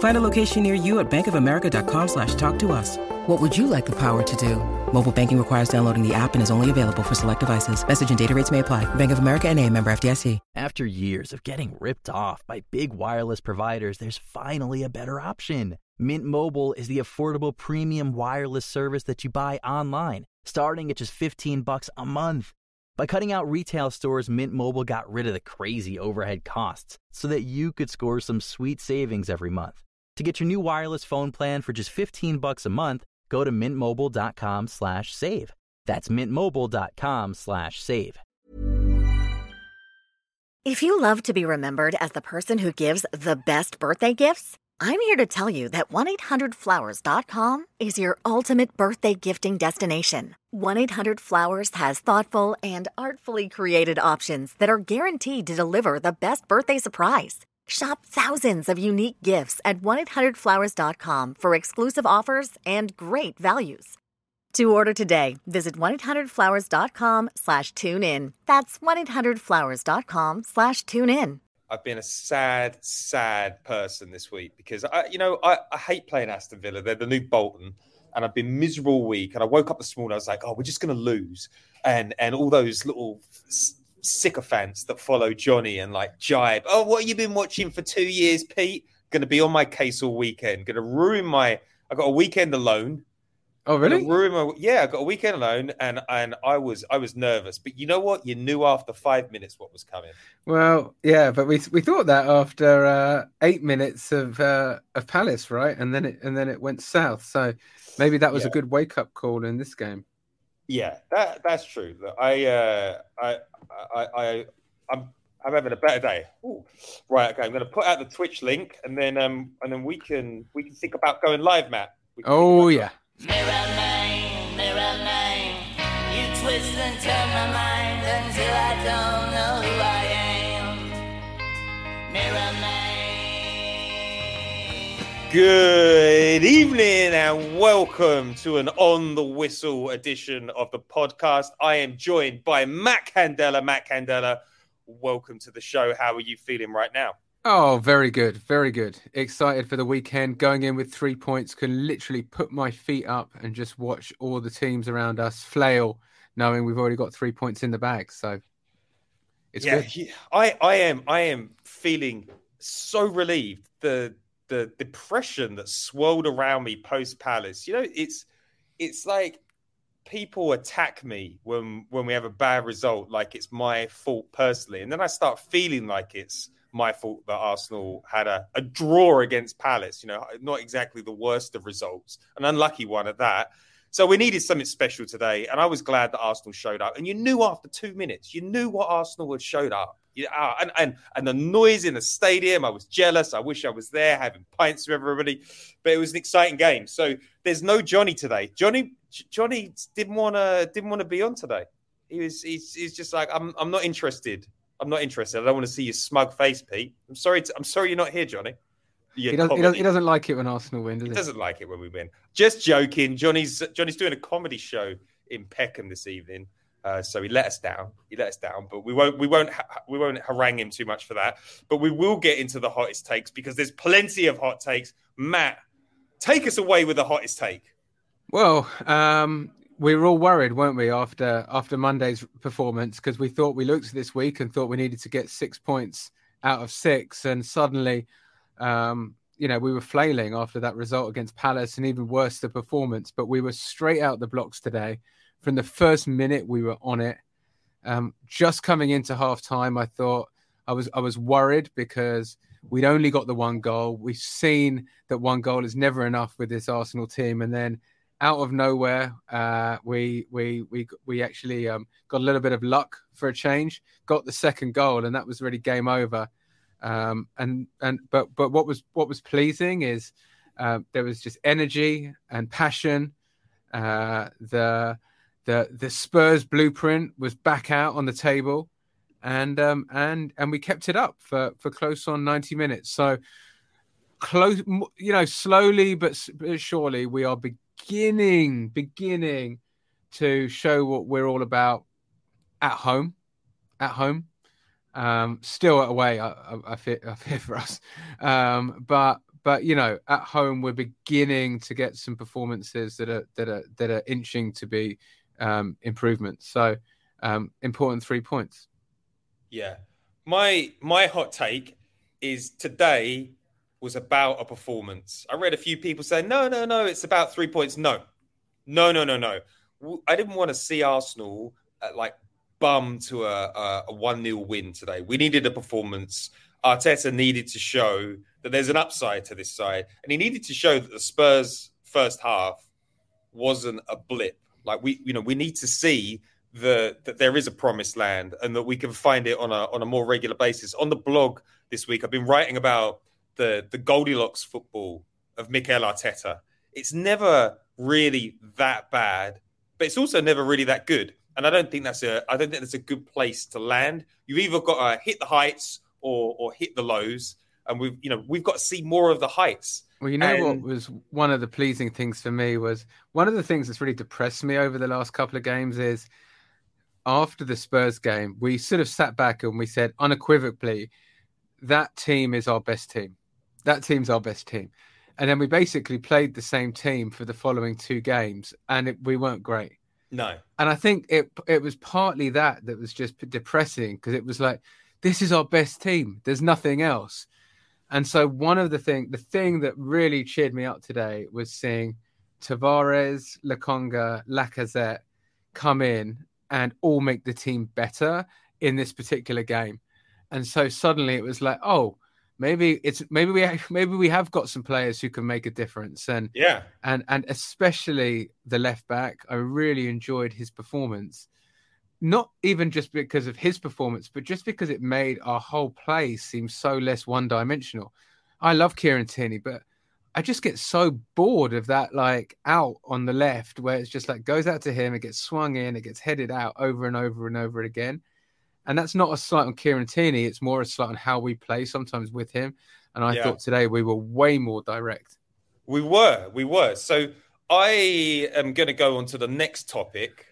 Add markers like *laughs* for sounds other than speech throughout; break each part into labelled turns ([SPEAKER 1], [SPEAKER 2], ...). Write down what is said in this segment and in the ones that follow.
[SPEAKER 1] Find a location near you at bankofamerica.com slash talk to us. What would you like the power to do? Mobile banking requires downloading the app and is only available for select devices. Message and data rates may apply. Bank of America and a member FDIC.
[SPEAKER 2] After years of getting ripped off by big wireless providers, there's finally a better option. Mint Mobile is the affordable premium wireless service that you buy online, starting at just 15 bucks a month. By cutting out retail stores, Mint Mobile got rid of the crazy overhead costs so that you could score some sweet savings every month. To get your new wireless phone plan for just 15 bucks a month, go to mintmobile.com slash save. That's mintmobile.com slash save.
[SPEAKER 3] If you love to be remembered as the person who gives the best birthday gifts, I'm here to tell you that 1-800-Flowers.com is your ultimate birthday gifting destination. 1-800-Flowers has thoughtful and artfully created options that are guaranteed to deliver the best birthday surprise. Shop thousands of unique gifts at 1-800-Flowers.com for exclusive offers and great values. To order today, visit 1-800-Flowers.com slash tune in. That's 1-800-Flowers.com slash tune in.
[SPEAKER 4] I've been a sad, sad person this week because I, you know, I, I hate playing Aston Villa. They're the new Bolton, and I've been miserable week. And I woke up this morning, I was like, oh, we're just going to lose, and and all those little sycophants that follow Johnny and like jibe. Oh, what have you been watching for two years, Pete? Going to be on my case all weekend. Going to ruin my. I got a weekend alone.
[SPEAKER 5] Oh really?
[SPEAKER 4] Ruin my, yeah, I got a weekend alone, and and I was I was nervous. But you know what? You knew after five minutes what was coming.
[SPEAKER 5] Well, yeah, but we we thought that after uh, eight minutes of uh, of Palace, right? And then it and then it went south. So maybe that was yeah. a good wake up call in this game.
[SPEAKER 4] Yeah, that that's true. I uh, I I I I'm I'm having a better day. Ooh. Right, okay. I'm going to put out the Twitch link, and then um and then we can we can think about going live, Matt.
[SPEAKER 5] Oh yeah.
[SPEAKER 6] Mirror man, mirror man, you twist and turn my mind until I don't know who I am. Mirror man.
[SPEAKER 4] Good evening and welcome to an on the whistle edition of the podcast. I am joined by Matt Candela. Matt Candela, welcome to the show. How are you feeling right now?
[SPEAKER 5] Oh, very good, very good. Excited for the weekend. Going in with three points can literally put my feet up and just watch all the teams around us flail, knowing we've already got three points in the bag. So it's
[SPEAKER 4] yeah,
[SPEAKER 5] good.
[SPEAKER 4] I, I am, I am feeling so relieved. The the depression that swirled around me post Palace. You know, it's it's like people attack me when when we have a bad result, like it's my fault personally, and then I start feeling like it's my fault that Arsenal had a, a draw against Palace. You know, not exactly the worst of results, an unlucky one at that. So we needed something special today, and I was glad that Arsenal showed up. And you knew after two minutes, you knew what Arsenal had showed up. Yeah, uh, and, and and the noise in the stadium, I was jealous. I wish I was there having pints with everybody, but it was an exciting game. So there's no Johnny today. Johnny Johnny didn't want to didn't want to be on today. He was he's, he's just like I'm I'm not interested. I'm not interested. I don't want to see your smug face, Pete. I'm sorry. To, I'm sorry you're not here, Johnny.
[SPEAKER 5] He, does, he, does, he, doesn't like it when Arsenal win, does he?
[SPEAKER 4] He doesn't like it when we win. Just joking. Johnny's Johnny's doing a comedy show in Peckham this evening. Uh, so he let us down. He let us down, but we won't we won't we won't harangue him too much for that. But we will get into the hottest takes because there's plenty of hot takes. Matt, take us away with the hottest take.
[SPEAKER 5] Well, um, we were all worried, weren't we, after after Monday's performance because we thought we looked this week and thought we needed to get six points out of six, and suddenly, um, you know, we were flailing after that result against Palace, and even worse the performance. But we were straight out the blocks today from the first minute we were on it. Um, just coming into half time, I thought, I was I was worried because we'd only got the one goal. We've seen that one goal is never enough with this Arsenal team, and then out of nowhere, uh, we we we we actually um, got a little bit of luck for a change. Got the second goal, and that was really game over. Um, and and but but what was what was pleasing is uh, there was just energy and passion. Uh, the the the Spurs blueprint was back out on the table, and um, and and we kept it up for for close on ninety minutes. So close, you know, slowly but, surely we are beginning beginning to show what we're all about at home, at home. Um, still away, I, I, I, fear, I fear for us, um, but but you know, at home we're beginning to get some performances that are that are that are inching to be um, improvements. So um, important three points.
[SPEAKER 4] Yeah, my my hot take is today was about a performance. I read a few people say, no, no, no, it's about three points. No, no, no, no, no. I didn't want to see Arsenal uh, like bum to a, a, 1 0 win today. We needed a performance. Arteta needed to show that there's an upside to this side. And he needed to show that the Spurs first half wasn't a blip. Like we, you know, we need to see the that there is a promised land and that we can find it on a on a more regular basis. On the blog this week, I've been writing about the the Goldilocks football of Mikel Arteta. It's never really that bad, but it's also never really that good. And I don't think that's a I don't think that's a good place to land. You've either got to hit the heights or or hit the lows, and we've you know we've got to see more of the heights.
[SPEAKER 5] Well, you know
[SPEAKER 4] and...
[SPEAKER 5] what was one of the pleasing things for me was one of the things that's really depressed me over the last couple of games is after the Spurs game, we sort of sat back and we said unequivocally that team is our best team that team's our best team. And then we basically played the same team for the following two games, and it, we weren't great.
[SPEAKER 4] No.
[SPEAKER 5] And I think it it was partly that that was just depressing because it was like this is our best team. There's nothing else. And so one of the thing the thing that really cheered me up today was seeing Tavares, Lokonga, Lacazette come in and all make the team better in this particular game. And so suddenly it was like, oh, maybe it's maybe we *laughs* maybe we have got some players who can make a difference. And
[SPEAKER 4] yeah.
[SPEAKER 5] and and especially the left back. I really enjoyed his performance not even just because of his performance but just because it made our whole play seem so less one dimensional i love kieran tierney but i just get so bored of that like out on the left where it's just like goes out to him it gets swung in it gets headed out over and over and over again and that's not a slight on Kieran Tierney. It's more a slight on how we play sometimes with him. And I yeah. thought today we were way more direct.
[SPEAKER 4] We were, we were. So I am going to go on to the next topic,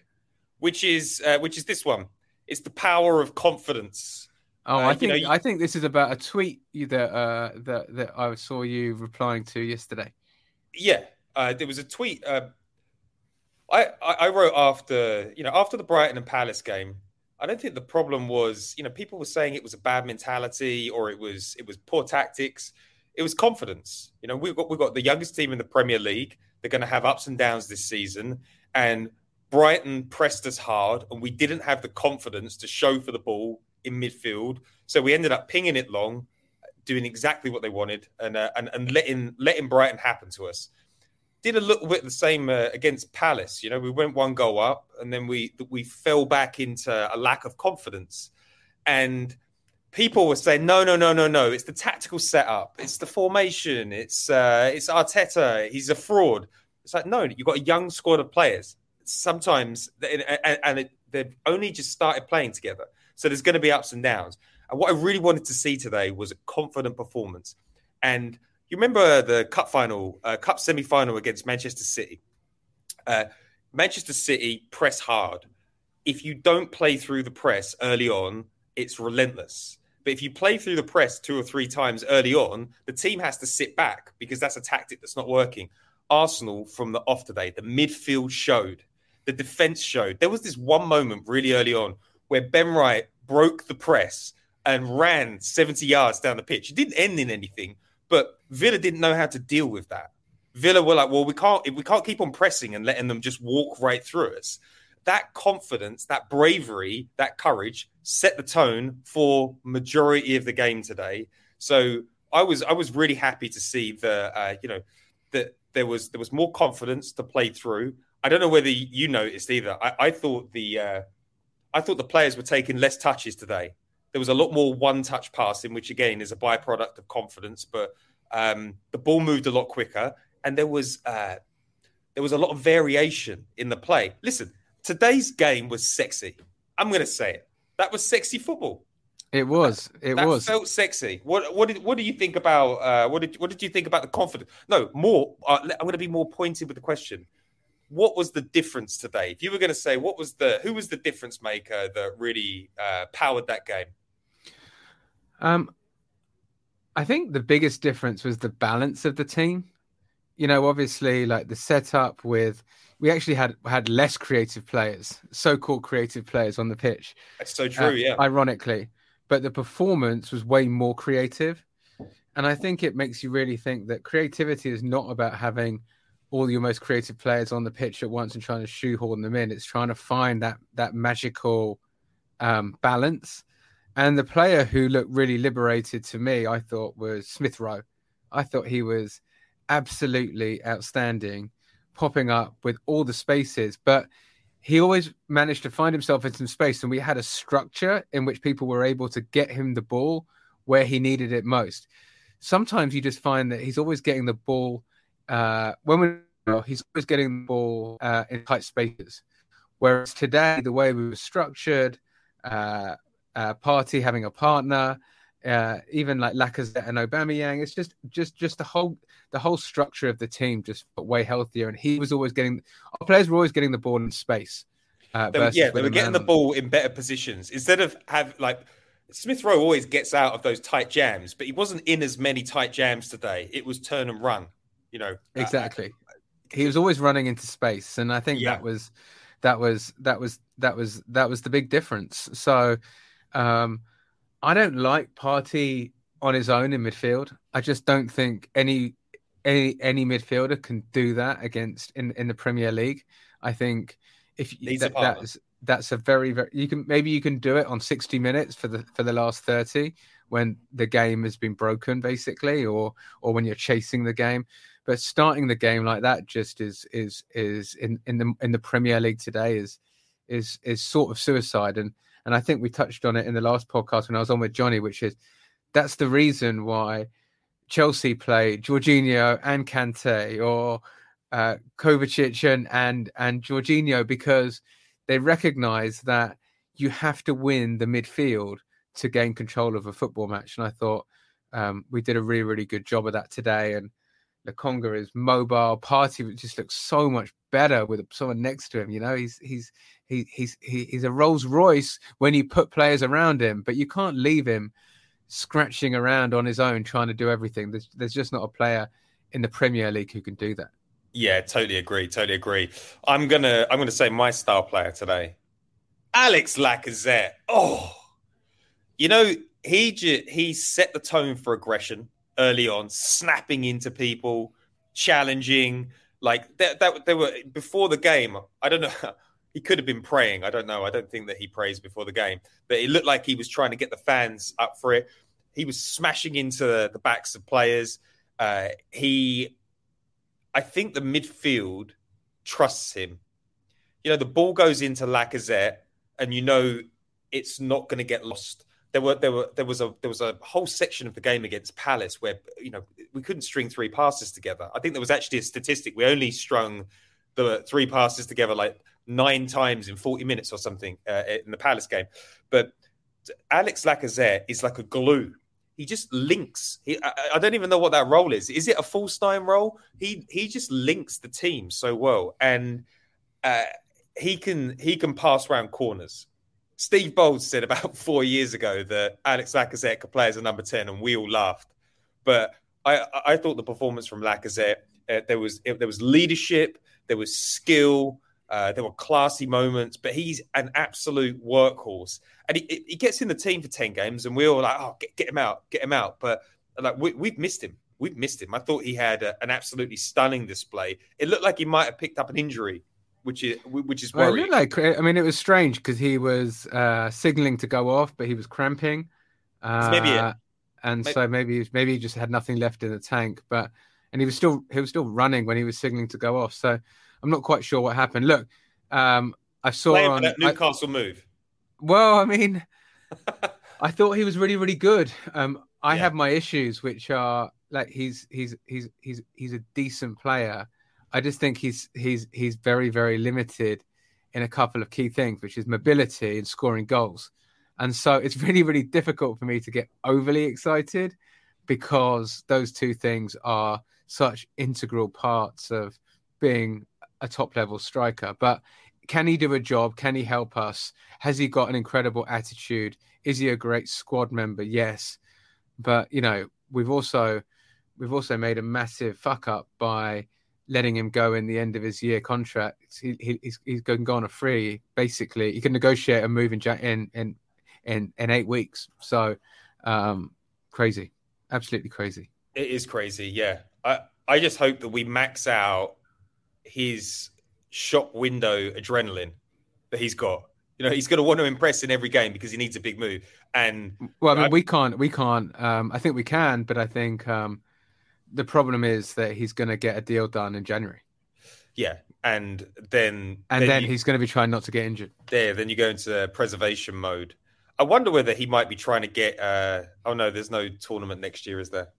[SPEAKER 4] which is uh, which is this one. It's the power of confidence.
[SPEAKER 5] Oh, uh, I think you know, I think this is about a tweet that uh, that that I saw you replying to yesterday.
[SPEAKER 4] Yeah, uh, there was a tweet. Uh, I I wrote after you know after the Brighton and Palace game. I don't think the problem was, you know, people were saying it was a bad mentality or it was it was poor tactics. It was confidence. You know, we've got we've got the youngest team in the Premier League. They're going to have ups and downs this season, and Brighton pressed us hard, and we didn't have the confidence to show for the ball in midfield. So we ended up pinging it long, doing exactly what they wanted, and uh, and and letting letting Brighton happen to us did a little bit the same uh, against Palace. You know, we went one goal up, and then we we fell back into a lack of confidence. And people were saying, "No, no, no, no, no! It's the tactical setup. It's the formation. It's uh, it's Arteta. He's a fraud." It's like, no, you've got a young squad of players. Sometimes, and, it, they've only just started playing together, so there's going to be ups and downs. And what I really wanted to see today was a confident performance, and you remember the cup final, uh, cup semi final against Manchester City? Uh, Manchester City press hard. If you don't play through the press early on, it's relentless. But if you play through the press two or three times early on, the team has to sit back because that's a tactic that's not working. Arsenal from the off today, the midfield showed, the defense showed. There was this one moment really early on where Ben White broke the press and ran 70 yards down the pitch. It didn't end in anything, but Villa didn't know how to deal with that. Villa were like, well, we can't we can't keep on pressing and letting them just walk right through us. that confidence, that bravery, that courage set the tone for majority of the game today. So I was I was really happy to see the uh, you know that there was there was more confidence to play through. I don't know whether you noticed either. I, I thought the uh, I thought the players were taking less touches today. There was a lot more one touch passing, which again is a byproduct of confidence. But um, the ball moved a lot quicker, and there was uh, there was a lot of variation in the play. Listen, today's game was sexy. I'm going to say it. That was sexy football.
[SPEAKER 5] It was. It
[SPEAKER 4] that
[SPEAKER 5] was.
[SPEAKER 4] Felt sexy. What what did what do you think about uh, what did what did you think about the confidence? No, more. Uh, I'm going to be more pointed with the question. What was the difference today? If you were going to say what was the who was the difference maker that really uh, powered that game?
[SPEAKER 5] Um, I think the biggest difference was the balance of the team. You know, obviously, like the setup with we actually had had less creative players, so-called creative players on the pitch.
[SPEAKER 4] That's so true.
[SPEAKER 5] uh,
[SPEAKER 4] yeah.
[SPEAKER 5] Ironically, but the performance was way more creative. And I think it makes you really think that creativity is not about having all your most creative players on the pitch at once and trying to shoehorn them in. It's trying to find that that magical um, balance. And the player who looked really liberated to me, I thought, was Smith Rowe. I thought he was absolutely outstanding, popping up with all the spaces. But he always managed to find himself in some space, and we had a structure in which people were able to get him the ball where he needed it most. Sometimes you just find that he's always getting the ball uh, when we he's always getting the ball uh, in tight spaces. Whereas today, the way we were structured, uh, uh, Partey having a partner, uh, even like Lacazette and Aubameyang, it's just just just the whole the whole structure of the team just got way healthier. And he was always getting our players were always getting the ball in space. Uh,
[SPEAKER 4] They were- yeah, they were getting the ball in better positions instead of have like Smith Rowe always gets out of those tight jams, but he wasn't in as many tight jams today. It was turn and run, you know. uh,
[SPEAKER 5] exactly. he was always running into space and i think
[SPEAKER 4] Yeah.
[SPEAKER 5] that was that was that was that was that was the big difference. So um i don't like Partey on his own in midfield. I just don't think any any any midfielder can do that against in in the premier league. I think if
[SPEAKER 4] Needs
[SPEAKER 5] that, that's that's a very very you can maybe you can do it on 60 minutes for the for the last 30 when the game has been broken basically or or when you're chasing the game but starting the game like that just is is is in in the in the Premier League today is is is sort of suicide and and I think we touched on it in the last podcast when I was on with Johnny which is that's the reason why Chelsea play Jorginho and Kante or uh, Kovacic and and and Jorginho because they recognise that you have to win the midfield to gain control of a football match. And I thought um, we did a really really good job of that today. And Lokonga is mobile. Partey just looks so much better with someone next to him. You know, he's he's he, he's he's a Rolls Royce when you put players around him, but you can't leave him scratching around on his own trying to do everything. There's there's just not a player in the Premier League who can do that.
[SPEAKER 4] Yeah, totally agree. Totally agree. I'm gonna I'm gonna say my star player today, Alex Lacazette. Oh, you know he he set the tone for aggression early on, snapping into people, challenging. Like that that they were before the game. I don't know. *laughs* He could have been praying. I don't know. I don't think that he prays before the game, but it looked like he was trying to get the fans up for it. He was smashing into the, the backs of players. Uh, he I think the midfield trusts him. You know, the ball goes into Lacazette, and you know it's not going to get lost. There were there were there was a there was a whole section of the game against Palace where you know we couldn't string three passes together. I think there was actually a statistic we only strung the three passes together like nine times in forty minutes or something uh, in the Palace game. But Alex Lacazette is like a glue he just links. He, I, I don't even know what that role is. Is it a full time role? He he just links the team so well, and uh, he can he can pass around corners. Steve Bould said about *laughs* four years ago that Alex Lacazette could play as a number ten, and we all laughed. But I I thought the performance from Lacazette uh, there was there was leadership, there was skill. Uh, there were classy moments, but he's an absolute workhorse, and he, he gets in the team for ten games, and we're all like, "Oh, get, get him out, get him out!" But like we, we've missed him, we've missed him. I thought he had a, an absolutely stunning display. It looked like he might have picked up an injury which is which is worrying.
[SPEAKER 5] looked like I mean, it was strange because he was uh, signaling to go off, but he was cramping. Uh,
[SPEAKER 4] maybe it.
[SPEAKER 5] and
[SPEAKER 4] Maybe-
[SPEAKER 5] so maybe maybe he just had nothing left in the tank. But and he was still he was still running when he was signaling to go off. So I'm not quite sure what happened. Look, um, I saw on
[SPEAKER 4] that
[SPEAKER 5] I-
[SPEAKER 4] Newcastle move.
[SPEAKER 5] well, I mean, *laughs* I thought he was really, really good. Um, I
[SPEAKER 4] Yeah.
[SPEAKER 5] have my issues, which are like he's he's he's he's he's a decent player. I just think he's he's he's very, very limited in a couple of key things, which is mobility and scoring goals. And so it's *laughs* really, really difficult for me to get overly excited because those two things are such integral parts of being a top level striker. But can he do a job? Can he help us? Has he got an incredible attitude? Is he a great squad member? Yes. But you know, we've also we've also made a massive fuck up by letting him go in the end of his year contract. He, he, he's he's going to go on a free. Basically, he can negotiate a move in in in in, in eight weeks. So um, crazy, absolutely crazy.
[SPEAKER 4] It is crazy, yeah. I I just hope that we max out his shop window adrenaline that he's got. You know, he's going to want to impress in every game because he needs a big move. And
[SPEAKER 5] Well, I mean,
[SPEAKER 4] I-
[SPEAKER 5] we can't, we can't. Um, I think we can, but I think um, the problem is that he's going to get a deal done in January,
[SPEAKER 4] yeah, and then
[SPEAKER 5] and then,
[SPEAKER 4] you,
[SPEAKER 5] he's going to be trying not to get injured.
[SPEAKER 4] there, then you go into preservation mode. I wonder whether he might be trying to get. Uh, oh no, there's no tournament next year, is there?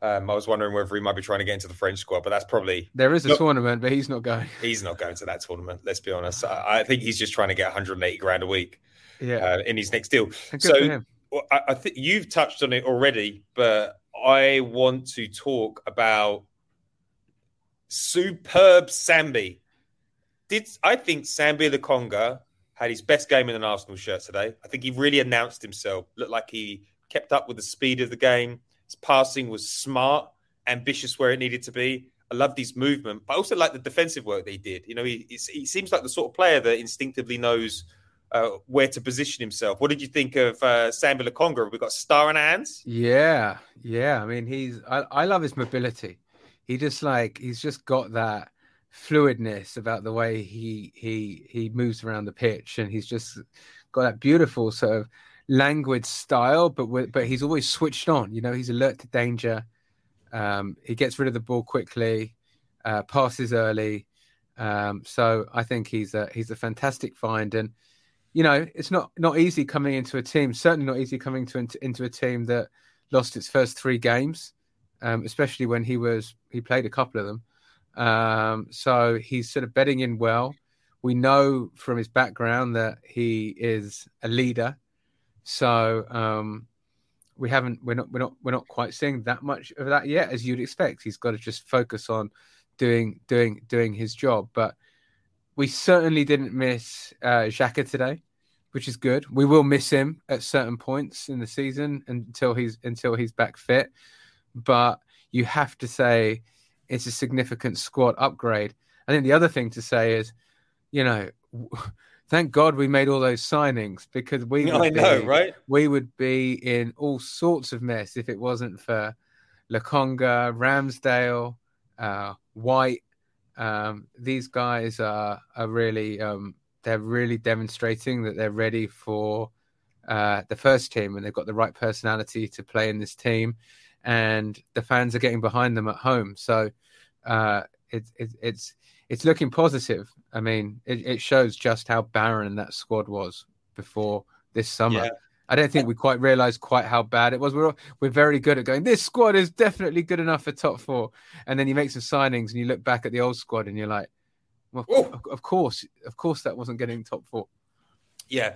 [SPEAKER 4] Um, I was wondering whether he might be trying to get into the French squad, but that's probably
[SPEAKER 5] There is a
[SPEAKER 4] Look-
[SPEAKER 5] tournament, but he's not going.
[SPEAKER 4] he's not going to that tournament. Let's be honest. I, I think he's just trying to get 180 grand a week
[SPEAKER 5] Yeah,
[SPEAKER 4] uh, in his next deal. so-
[SPEAKER 5] for him.
[SPEAKER 4] Well, I, I think you've touched on it already, but I want to talk about superb Sambi. Did I think Sambi Lokonga had his best game in an Arsenal shirt today? I think he really announced himself. Looked like he kept up with the speed of the game. His passing was smart, ambitious where it needed to be. I loved his movement, but I also like the defensive work they did. You know, he, he's- he seems like the sort of player that instinctively knows uh, where to position himself. What did you think of uh, Sambi Lokonga? We got star in our hands.
[SPEAKER 5] Yeah, yeah. I mean, he's. I, I love his mobility. He just like he's just got that fluidness about the way he he he moves around the pitch, and he's just got that beautiful sort of languid style. But with, but he's always switched on. You know, he's alert to danger. Um, he gets rid of the ball quickly, uh, passes early. Um, so I think he's a he's a fantastic find, and you know it's not not easy coming into a team. Certainly not easy coming to into, a team that lost its first three games, um, especially when he was he played a couple of them. Um, so he's sort of bedding in well. We know from his background that he is a leader. So um, we haven't we're not we're not we're not quite seeing that much of that yet, as you'd expect. He's got to just focus on doing doing doing his job. But we certainly didn't miss uh, Xhaka today, which is good. We will miss him at certain points in the season until he's until he's back fit. But you have to say it's a significant squad upgrade. I think the other thing to say is, you know, *laughs* thank God we made all those signings because we *laughs* would
[SPEAKER 4] I know, right?
[SPEAKER 5] we would be in all sorts of mess if it wasn't for Lokonga, Ramsdale, uh, White. Um, these guys are are really um, they're really demonstrating that they're ready for uh, the first team and they've got the right personality to play in this team, and the fans are getting behind them at home. So uh, it's it's it's it's looking positive. I mean, it, it shows just how barren that squad was before this summer.
[SPEAKER 4] Yeah.
[SPEAKER 5] I don't think we quite realised quite how bad it was. We're we're very good at going. This squad is definitely good enough for top four, and then you make some signings and you look back at the old squad and you're like, well,
[SPEAKER 4] Ooh.
[SPEAKER 5] of, course, of course, that wasn't getting top four.
[SPEAKER 4] Yeah.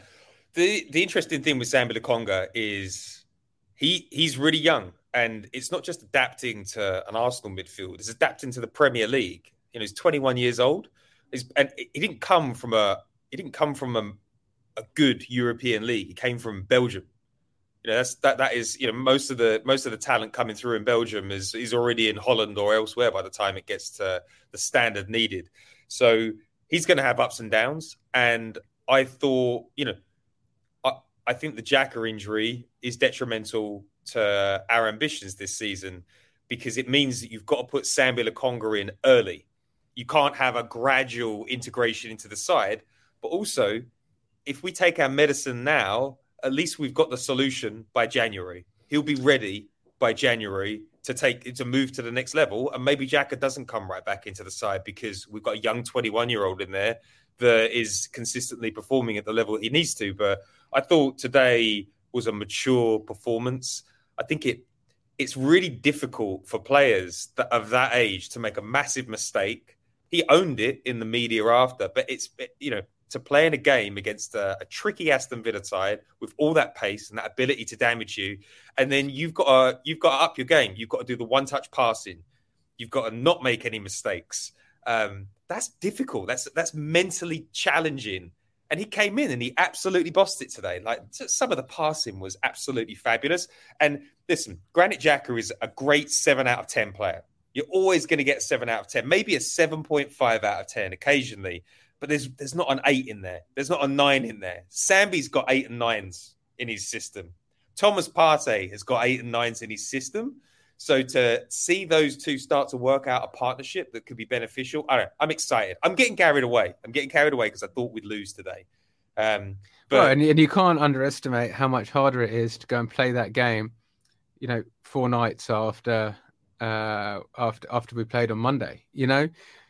[SPEAKER 4] The the interesting thing with Sambi Lokonga is he he's really young, and it's not just adapting to an Arsenal midfield; it's adapting to the Premier League. You know, he's 21 years old, he's, and he didn't come from a he didn't come from a, a good European league. He came from Belgium. You know, that's that that is you know most of the most of the talent coming through in Belgium is is already in Holland or elsewhere by the time it gets to the standard needed. So he's going to have ups and downs, and I thought you know I I think the Xhaka injury is detrimental to our ambitions this season because it means that you've got to put Sambi Lokonga in early. You can't have a gradual integration into the side. But also, if we take our medicine now, at least we've got the solution by January. He'll be ready by January to take to move to the next level. And maybe Xhaka doesn't come right back into the side because we've got a young 21 year old in there that is consistently performing at the level he needs to. But I thought today was a mature performance. I think it it's really difficult for players that of that age to make a massive mistake. He owned it in the media after, but it's you know to play in a game against a, a, tricky Aston Villa side with all that pace and that ability to damage you, and then you've got to you've got to up your game. You've got to do the one touch passing. You've got to not make any mistakes. Um, that's difficult. That's that's mentally challenging. And he came in and he absolutely bossed it today. Like some of the passing was absolutely fabulous. And listen, Granit Xhaka is a great seven out of ten player. You're always going to get seven out of ten, maybe a seven point five out of ten occasionally but there's there's not an eight in there. There's not a nine in there. Sambi's got eight and nines in his system. Thomas Partey has got eight and nines in his system. So to see those two start to work out a partnership that could be beneficial, I don't, I'm excited. I'm getting carried away. I'm getting carried away because I thought we'd lose today. Um, but
[SPEAKER 5] well, and, and you can't underestimate how much harder it is to go and play that game. You know, four nights after uh, after after we played on Monday. You know,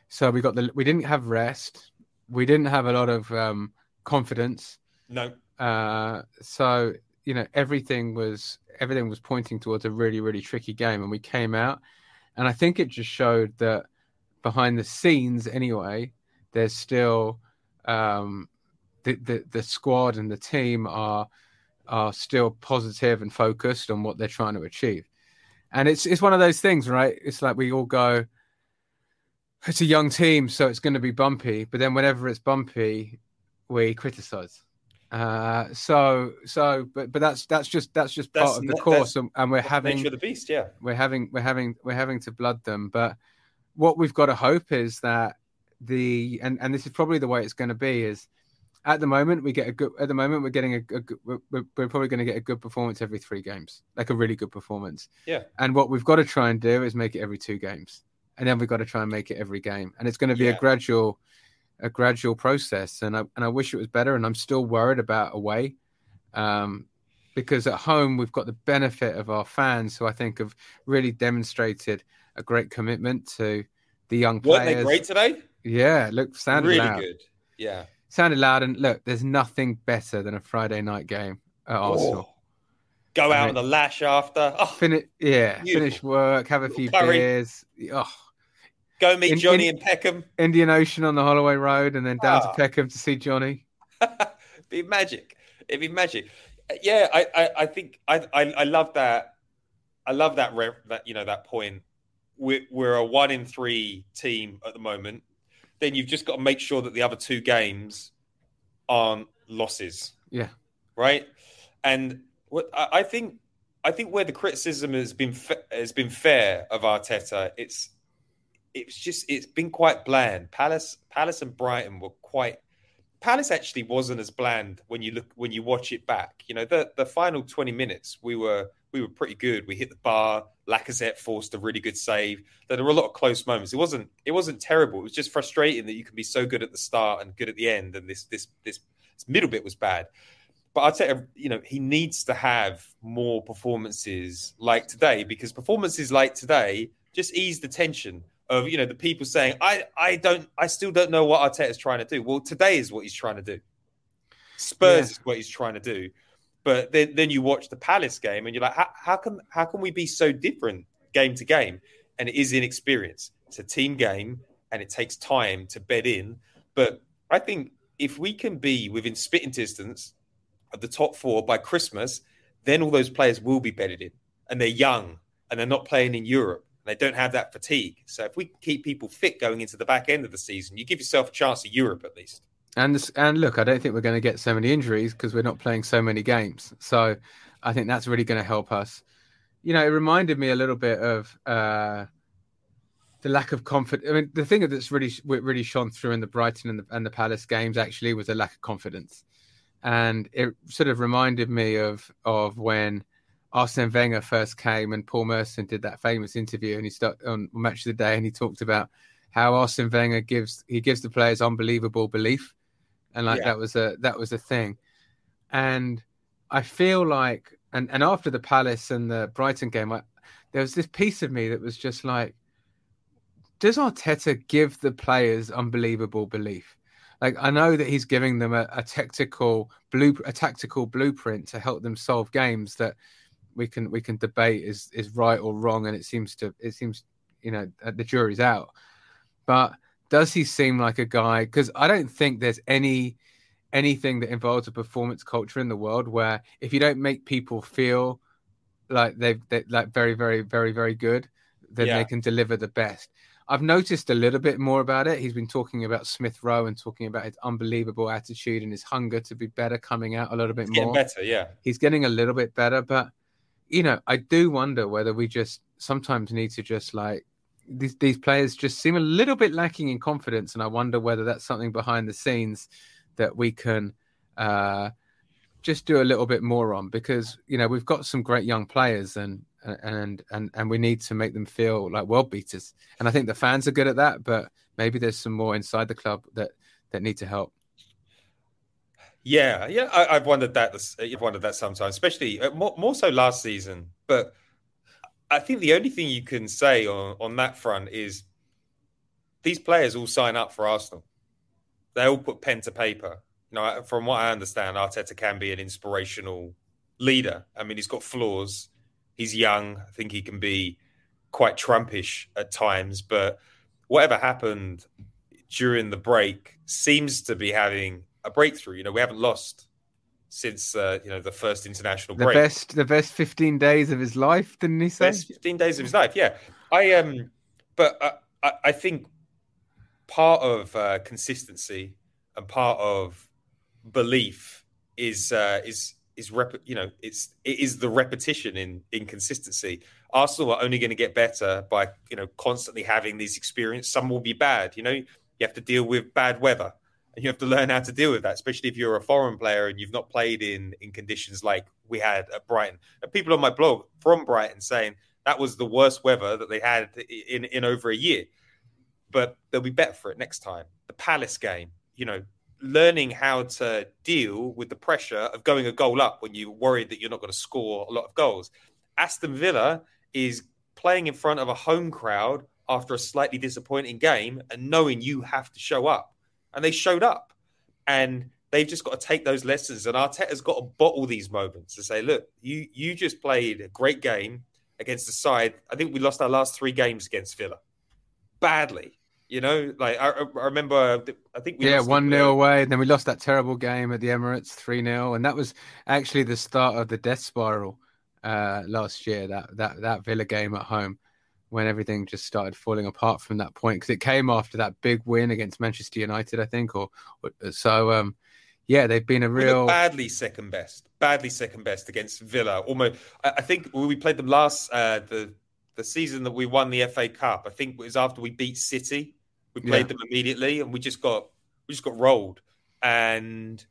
[SPEAKER 5] so we got the we didn't have rest we didn't have a lot of um, confidence.
[SPEAKER 4] No.
[SPEAKER 5] Uh, so you know everything was everything was pointing towards a really really tricky game, and we came out, and I think it just showed that behind the scenes anyway, there's still um, the, the the squad and the team are are still positive and focused on what they're trying to achieve. And it's it's one of those things, right? It's like we all go, it's a young team, so it's going to be bumpy. But then whenever it's bumpy, we criticize. Uh, so so, but but that's that's just that's just that's part of the not, course, and, and, we're having
[SPEAKER 4] the beast. Yeah,
[SPEAKER 5] we're having we're having we're having to blood them. But what we've got to hope is that the and and this is probably the way it's going to be is at the moment we get a good at the moment we're getting a, a we're, we're probably going to get a good performance every three games like a really good performance
[SPEAKER 4] yeah
[SPEAKER 5] and what we've got to try and do is make it every two games and then we've got to try and make it every game. And it's going to be yeah. a gradual, a gradual process. And I and I wish it was better. And I'm still worried about away, um, because at home we've got the benefit of our fans, who I think have really demonstrated a great commitment to the young players.
[SPEAKER 4] Weren't they great today?
[SPEAKER 5] Yeah, look, sounded
[SPEAKER 4] really
[SPEAKER 5] loud.
[SPEAKER 4] good. Yeah,
[SPEAKER 5] sounded loud. And look, there's nothing better than a Friday night game at Arsenal.
[SPEAKER 4] Oh go out on the lash after. Oh,
[SPEAKER 5] finish, yeah, beautiful. finish work, have a few Curry. beers. Oh,
[SPEAKER 4] Go meet in, Johnny in, and Peckham.
[SPEAKER 5] Indian Ocean on the Holloway Road, and then down to ah. Peckham to see Johnny. *laughs*
[SPEAKER 4] be magic. It'd be magic. Yeah, I, I, I think I, I, I, love that. I love that. That you know that point. We're, we're a one in three team at the moment. Then you've just got to make sure that the other two games aren't losses.
[SPEAKER 5] Yeah.
[SPEAKER 4] Right. And what I, I think, I think where the criticism has been has been fair of Arteta, it's it's just it's been quite bland. Palace, Palace, and Brighton were quite. Palace actually wasn't as bland when you look when you watch it back. You know, the the final twenty minutes we were we were pretty good. We hit the bar. Lacazette forced a really good save. There were a lot of close moments. It wasn't it wasn't terrible. It was just frustrating that you can be so good at the start and good at the end, and this this this, this middle bit was bad. But I'd say you know he needs to have more performances like today because performances like today just ease the tension of you know the people saying I I don't I still don't know what Arteta is trying to do. Well, today is what he's trying to do. Spurs yeah. is what he's trying to do. But then, then you watch the Palace game and you're like, how, how can how can we be so different game to game? And it is inexperience. It's a team game and it takes time to bed in. But I think if we can be within spitting distance of the top four by Christmas, then all those players will be bedded in and they're young and they're not playing in Europe they don't have that fatigue. So if we keep people fit going into the back end of the season, you give yourself a chance at Europe at least.
[SPEAKER 5] And this, and look, I don't think we're going to get so many injuries because we're not playing so many games. So I think that's really going to help us. You know, it reminded me a little bit of uh, the lack of confidence. I mean, the thing that's really really shone through in the Brighton and the, and the Palace games actually was a lack of confidence, and it sort of reminded me of of when Arsene Wenger first came and Paul Merson did that famous interview and he started on Match of the Day and he talked about how Arsene Wenger gives he gives the players unbelievable belief, and like
[SPEAKER 4] Yeah.
[SPEAKER 5] that was a that was a thing, and I feel like and and after the Palace and the Brighton game, I, there was this piece of me that was just like, does Arteta give the players unbelievable belief? Like I know that he's giving them a, a tactical blue a tactical blueprint to help them solve games that we can we can debate is is right or wrong, and it seems to it seems you know uh, the jury's out. But does he seem like a guy? Because I don't think there's any anything that involves a performance culture in the world where if you don't make people feel like they've they, like very very very very good, then
[SPEAKER 4] Yeah.
[SPEAKER 5] they can deliver the best. I've noticed a little bit more about it. He's been talking about Smith Rowe and talking about his unbelievable attitude and his hunger to be better coming out a little bit
[SPEAKER 4] getting
[SPEAKER 5] more
[SPEAKER 4] better, yeah.
[SPEAKER 5] he's getting a little bit better, but you know, I do wonder whether we just sometimes need to just like these these players just seem a little bit lacking in confidence, and I wonder whether that's something behind the scenes that we can uh, just do a little bit more on because you know we've got some great young players and and and and we need to make them feel like world beaters, and I think the fans are good at that, but maybe there's some more inside the club that that need to help.
[SPEAKER 4] Yeah, yeah, I, I've wondered that. I've wondered that sometimes, especially uh, more, more so last season. But I think the only thing you can say on, on that front is these players all sign up for Arsenal. They all put pen to paper. You know, from what I understand, Arteta can be an inspirational leader. I mean, he's got flaws. He's young. I think he can be quite Trumpish at times. But whatever happened during the break seems to be having a breakthrough. You know, we haven't lost since uh, you know the first international
[SPEAKER 5] The
[SPEAKER 4] break.
[SPEAKER 5] best the best 15 days of his life, didn't he say?
[SPEAKER 4] Best 15 days of his life. Yeah, I um, but I, I, I think part of uh, consistency and part of belief is uh, is is rep- you know it's it is the repetition in inconsistency. Arsenal are only going to get better by you know constantly having these experiences. Some will be bad. You know, you have to deal with bad weather. And you have to learn how to deal with that, especially if you're a foreign player and you've not played in in conditions like we had at Brighton. And people on my blog from Brighton saying that was the worst weather that they had in in over a year. But they'll be better for it next time. The Palace game, you know, learning how to deal with the pressure of going a goal up when you're worried that you're not going to score a lot of goals. Aston Villa is playing in front of a home crowd after a slightly disappointing game and knowing you have to show up. And they showed up. And they've just got to take those lessons. And Arteta's got to bottle these moments to say, look, you you just played a great game against the side. I think we lost our last three games against Villa. Badly. You know, like I, I remember I think we
[SPEAKER 5] yeah, one 0 away. And then we lost that terrible game at the Emirates, three 0 and that was actually the start of the death spiral uh, last year. That that that Villa game at home, when everything just started falling apart from that point, because it came after that big win against Manchester United, I think. Or, or so, um, yeah, they've been a real.
[SPEAKER 4] badly second best, badly second best against Villa. Almost, I I think we played them last uh, the the season that we won the FA Cup. I think it was after we beat City. We played
[SPEAKER 5] Yeah.
[SPEAKER 4] them immediately, and we just got we just got rolled. And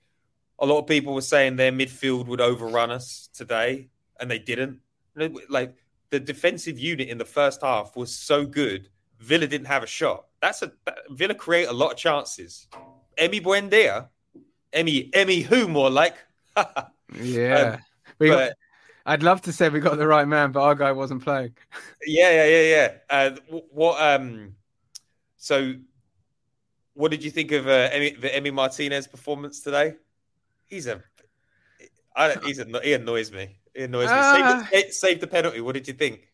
[SPEAKER 4] a lot of people were saying their midfield would overrun us today, and they didn't. Like the defensive unit in the first half was so good, Villa didn't have a shot. That's a Villa create a lot of chances. Emi Buendia, Emmy Emmy who more like. *laughs*
[SPEAKER 5] Yeah,
[SPEAKER 4] Um,
[SPEAKER 5] we got, I'd love to say we got the right man, but our guy wasn't playing. *laughs*
[SPEAKER 4] yeah, yeah, yeah, yeah. Uh, what um, so what did you think of uh, Emmy, the Martinez performance today? He's a, I don't, he's a, he annoys me. Annoys me.
[SPEAKER 5] Ah.
[SPEAKER 4] Save, the, save the penalty. What did you think?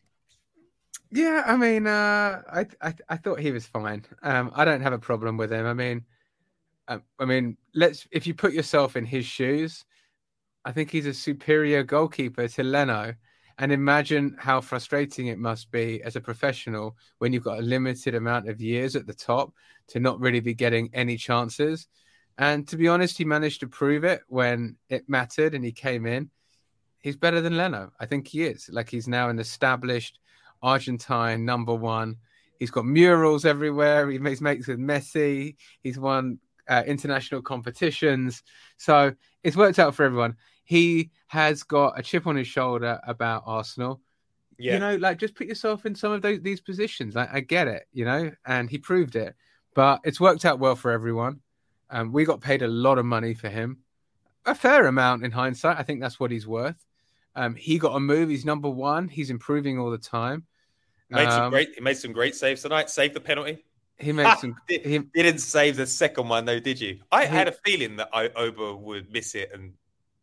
[SPEAKER 5] Yeah, I mean, uh, I, I I thought he was fine. Um, I don't have a problem with him. I mean, um, I mean, let's if you put yourself in his shoes, I think he's a superior goalkeeper to Leno. And imagine how frustrating it must be as a professional when you've got a limited amount of years at the top to not really be getting any chances. And to be honest, he managed to prove it when it mattered and he came in. He's better than Leno. I think he is. Like he's now an established Argentine number one. He's got murals everywhere. He makes mates with Messi. He's won uh, international competitions. So it's worked out for everyone. He has got a chip on his shoulder about Arsenal.
[SPEAKER 4] Yeah.
[SPEAKER 5] You know, like just put yourself in some of those these positions. I, I get it, you know, and he proved it. But it's worked out well for everyone. Um, we got paid a lot of money for him, a fair amount in hindsight. I think that's what he's worth. Um, he got a move. He's number one. He's improving all the time.
[SPEAKER 4] Made some
[SPEAKER 5] Um,
[SPEAKER 4] great. He made some great saves tonight. Saved the penalty.
[SPEAKER 5] He made some. He,
[SPEAKER 4] didn't save the second one though, did you? I
[SPEAKER 5] He-
[SPEAKER 4] had a feeling that I, Oba would miss it and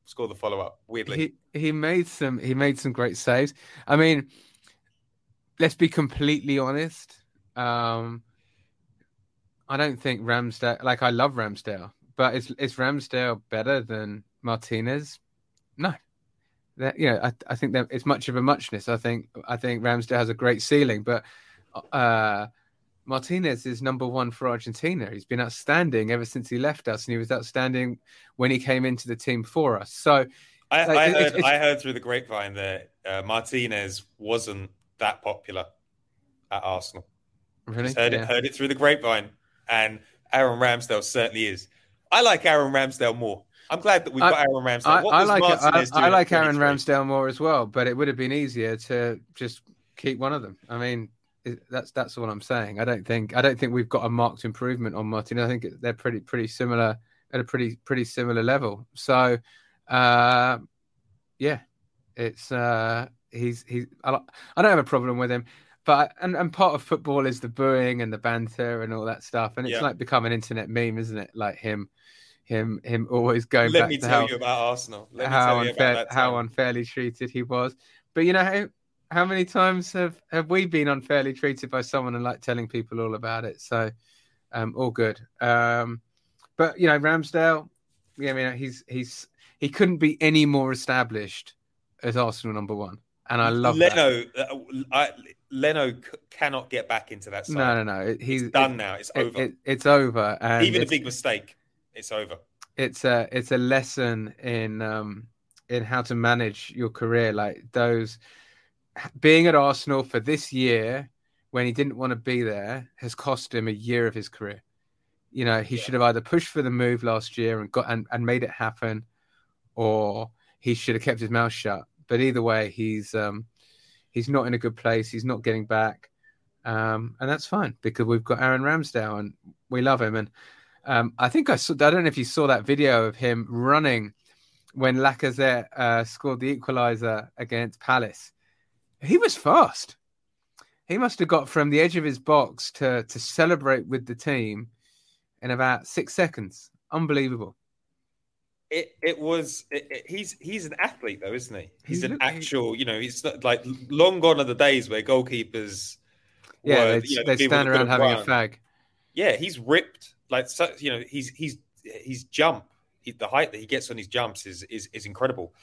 [SPEAKER 4] score the follow up. Weirdly,
[SPEAKER 5] he he made some. He made some great saves. I mean, let's be completely honest. Um, I don't think Ramsdale. Like I love Ramsdale, but is is Ramsdale better than Martinez? No. That you know, I I think that it's much of a muchness. I think I think Ramsdale has a great ceiling, but uh, Martinez is number one for Argentina. He's been outstanding ever since he left us, and he was outstanding when he came into the team for us. So
[SPEAKER 4] I,
[SPEAKER 5] like,
[SPEAKER 4] I
[SPEAKER 5] it's-
[SPEAKER 4] heard.
[SPEAKER 5] it's-
[SPEAKER 4] I heard through the grapevine that uh, Martinez wasn't that popular at Arsenal.
[SPEAKER 5] really,
[SPEAKER 4] Just heard
[SPEAKER 5] Yeah.
[SPEAKER 4] it. Heard it through the grapevine, and Aaron Ramsdale certainly is. I like Aaron Ramsdale more. I'm glad that we've
[SPEAKER 5] I-
[SPEAKER 4] got Aaron Ramsdale.
[SPEAKER 5] I,
[SPEAKER 4] What
[SPEAKER 5] I like I,
[SPEAKER 4] Martinez
[SPEAKER 5] I like Aaron
[SPEAKER 4] 23?
[SPEAKER 5] Ramsdale more as well, but it would have been easier to just keep one of them. I mean, it, that's that's what I'm saying. I don't think I don't think we've got a marked improvement on Martin. I think they're pretty pretty similar at a pretty pretty similar level. So, uh, yeah, it's uh, he's he's I, don't- I don't have a problem with him. But and, and part of football is the booing and the banter and all that stuff, and it's
[SPEAKER 4] Yeah.
[SPEAKER 5] like become an internet meme, isn't it? Like him, him, him always going
[SPEAKER 4] Let
[SPEAKER 5] back
[SPEAKER 4] me
[SPEAKER 5] to
[SPEAKER 4] tell
[SPEAKER 5] how,
[SPEAKER 4] you about Arsenal. Let me
[SPEAKER 5] how
[SPEAKER 4] tell you
[SPEAKER 5] unfair, how unfairly treated he was. But you know how how many times have have we been unfairly treated by someone and like telling people all about it? So, um, all good. Um, but you know Ramsdale, yeah, I mean he's he's he couldn't be any more established as Arsenal number one, and I love.
[SPEAKER 4] Leno, uh, I, Leno c- cannot get back into that side.
[SPEAKER 5] No, no, no. He's
[SPEAKER 4] It's done
[SPEAKER 5] it-
[SPEAKER 4] now. It's over.
[SPEAKER 5] it- it's over. And
[SPEAKER 4] Even a big mistake, it's over.
[SPEAKER 5] it's a it's a lesson in um in how to manage your career. Like those being at Arsenal for this year when he didn't want to be there has cost him a year of his career. You know he
[SPEAKER 4] Yeah.
[SPEAKER 5] should have either pushed for the move last year and got and, and made it happen or he should have kept his mouth shut. But either way he's um he's not in a good place. He's not getting back. Um and that's fine because we've got Aaron Ramsdale and we love him. And um, I think I saw. I don't know if you saw that video of him running when Lacazette uh, scored the equaliser against Palace. He was fast. He must have got from the edge of his box to to celebrate with the team in about six seconds. Unbelievable.
[SPEAKER 4] It it was. It, it- he's he's an athlete though, isn't he? He's
[SPEAKER 5] He
[SPEAKER 4] an actual. You know, he's not, like long gone are the days where goalkeepers.
[SPEAKER 5] Yeah,
[SPEAKER 4] were,
[SPEAKER 5] they,
[SPEAKER 4] you know,
[SPEAKER 5] they stand around having a fag.
[SPEAKER 4] Yeah, he's ripped. Like so, you know, he's he's he's jump. He, the height that he gets on his jumps is is is incredible.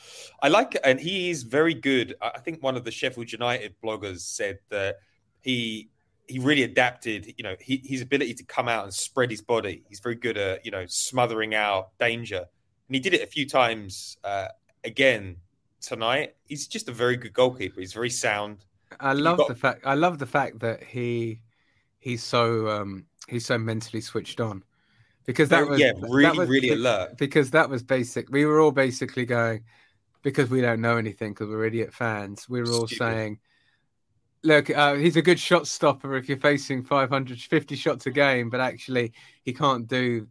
[SPEAKER 4] I like, and he is very good. I think one of the Sheffield United bloggers said that he he really adapted. You know, he, his ability to come out and spread his body. He's very good at you know smothering out danger, and he did it a few times uh, again tonight. He's just a very good goalkeeper. He's very sound.
[SPEAKER 5] I love
[SPEAKER 4] got-
[SPEAKER 5] the fact. I love the fact that he he's so um he's so mentally switched on because that was
[SPEAKER 4] yeah, really,
[SPEAKER 5] was-
[SPEAKER 4] really alert.
[SPEAKER 5] because that was basic. We were all basically going because we don't know anything because we're idiot fans. We were all
[SPEAKER 4] Stupid.
[SPEAKER 5] saying, "Look, uh, he's a good shot stopper if you're facing 550 shots a game, but actually he can't do."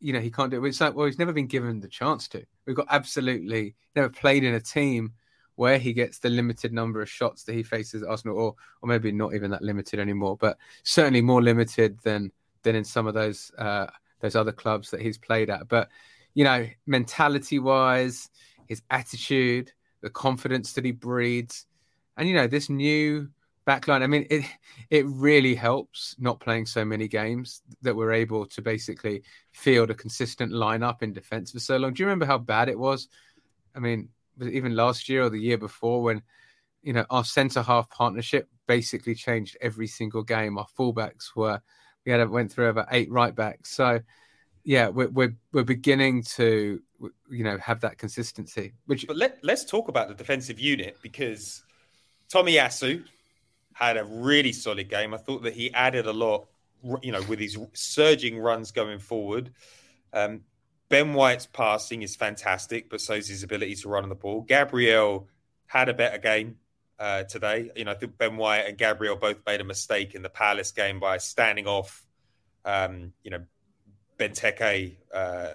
[SPEAKER 5] You know, he can't do it. It's like, well, he's never been given the chance to. We've got absolutely never played in a team where he gets the limited number of shots that he faces Arsenal, or or maybe not even that limited anymore, but certainly more limited than than in some of those uh, those other clubs that he's played at. But you know, mentality wise, his attitude, the confidence that he breeds, and you know, this new backline. I mean, it it really helps not playing so many games that we're able to basically field a consistent lineup in defence for so long. Do you remember how bad it was? I mean, even last year or the year before when you know our centre half partnership basically changed every single game. Our fullbacks were we had went through about eight right backs. So yeah, we're we're, we're beginning to you know have that consistency. Which
[SPEAKER 4] But let, let's talk about the defensive unit because Tomiyasu had a really solid game. I thought that he added a lot, you know, with his surging runs going forward. Um, ben White's passing is fantastic, but so is his ability to run on the ball. Gabriel had a better game. uh, today. You know, I think Ben White and Gabriel both made a mistake in the Palace game by standing off, um, you know, Benteke uh,